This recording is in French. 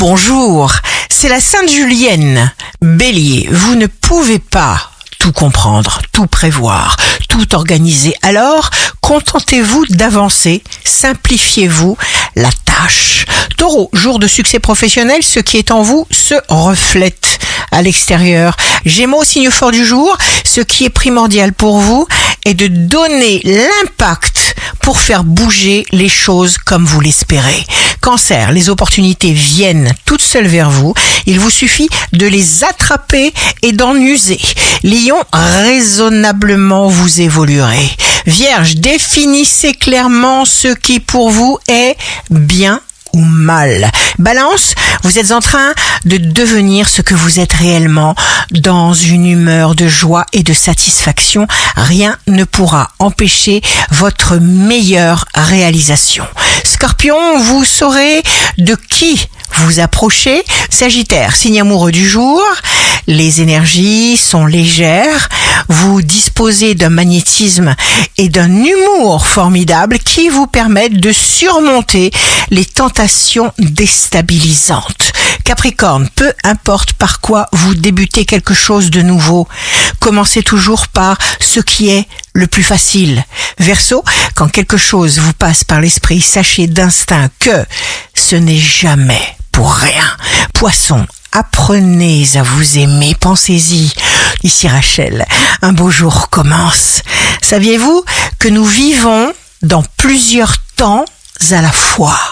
Bonjour, c'est la Sainte Julienne. Bélier, vous ne pouvez pas tout comprendre, tout prévoir, tout organiser. Alors, contentez-vous d'avancer, simplifiez-vous la tâche. Taureau, jour de succès professionnel, ce qui est en vous se reflète à l'extérieur. Gémeaux, signe fort du jour, ce qui est primordial pour vous est de donner l'impact pour faire bouger les choses comme vous l'espérez. Cancer, les opportunités viennent toutes seules vers vous. Il vous suffit de les attraper et d'en user. Lion, raisonnablement vous évoluerez. Vierge, définissez clairement ce qui pour vous est bien ou mal. Balance, vous êtes en train de devenir ce que vous êtes réellement dans une humeur de joie et de satisfaction. Rien ne pourra empêcher votre meilleure réalisation. Scorpion, vous saurez de qui vous approchez. Sagittaire, signe amoureux du jour. Les énergies sont légères. Vous disposez d'un magnétisme et d'un humour formidable qui vous permettent de surmonter les tentations déstabilisantes. Capricorne, peu importe par quoi vous débutez quelque chose de nouveau, commencez toujours par ce qui est le plus facile. Verseau, quand quelque chose vous passe par l'esprit, sachez d'instinct que ce n'est jamais pour rien. Poisson, apprenez à vous aimer, pensez-y. Ici Rachel, un beau jour commence. Saviez-vous que nous vivons dans plusieurs temps à la fois?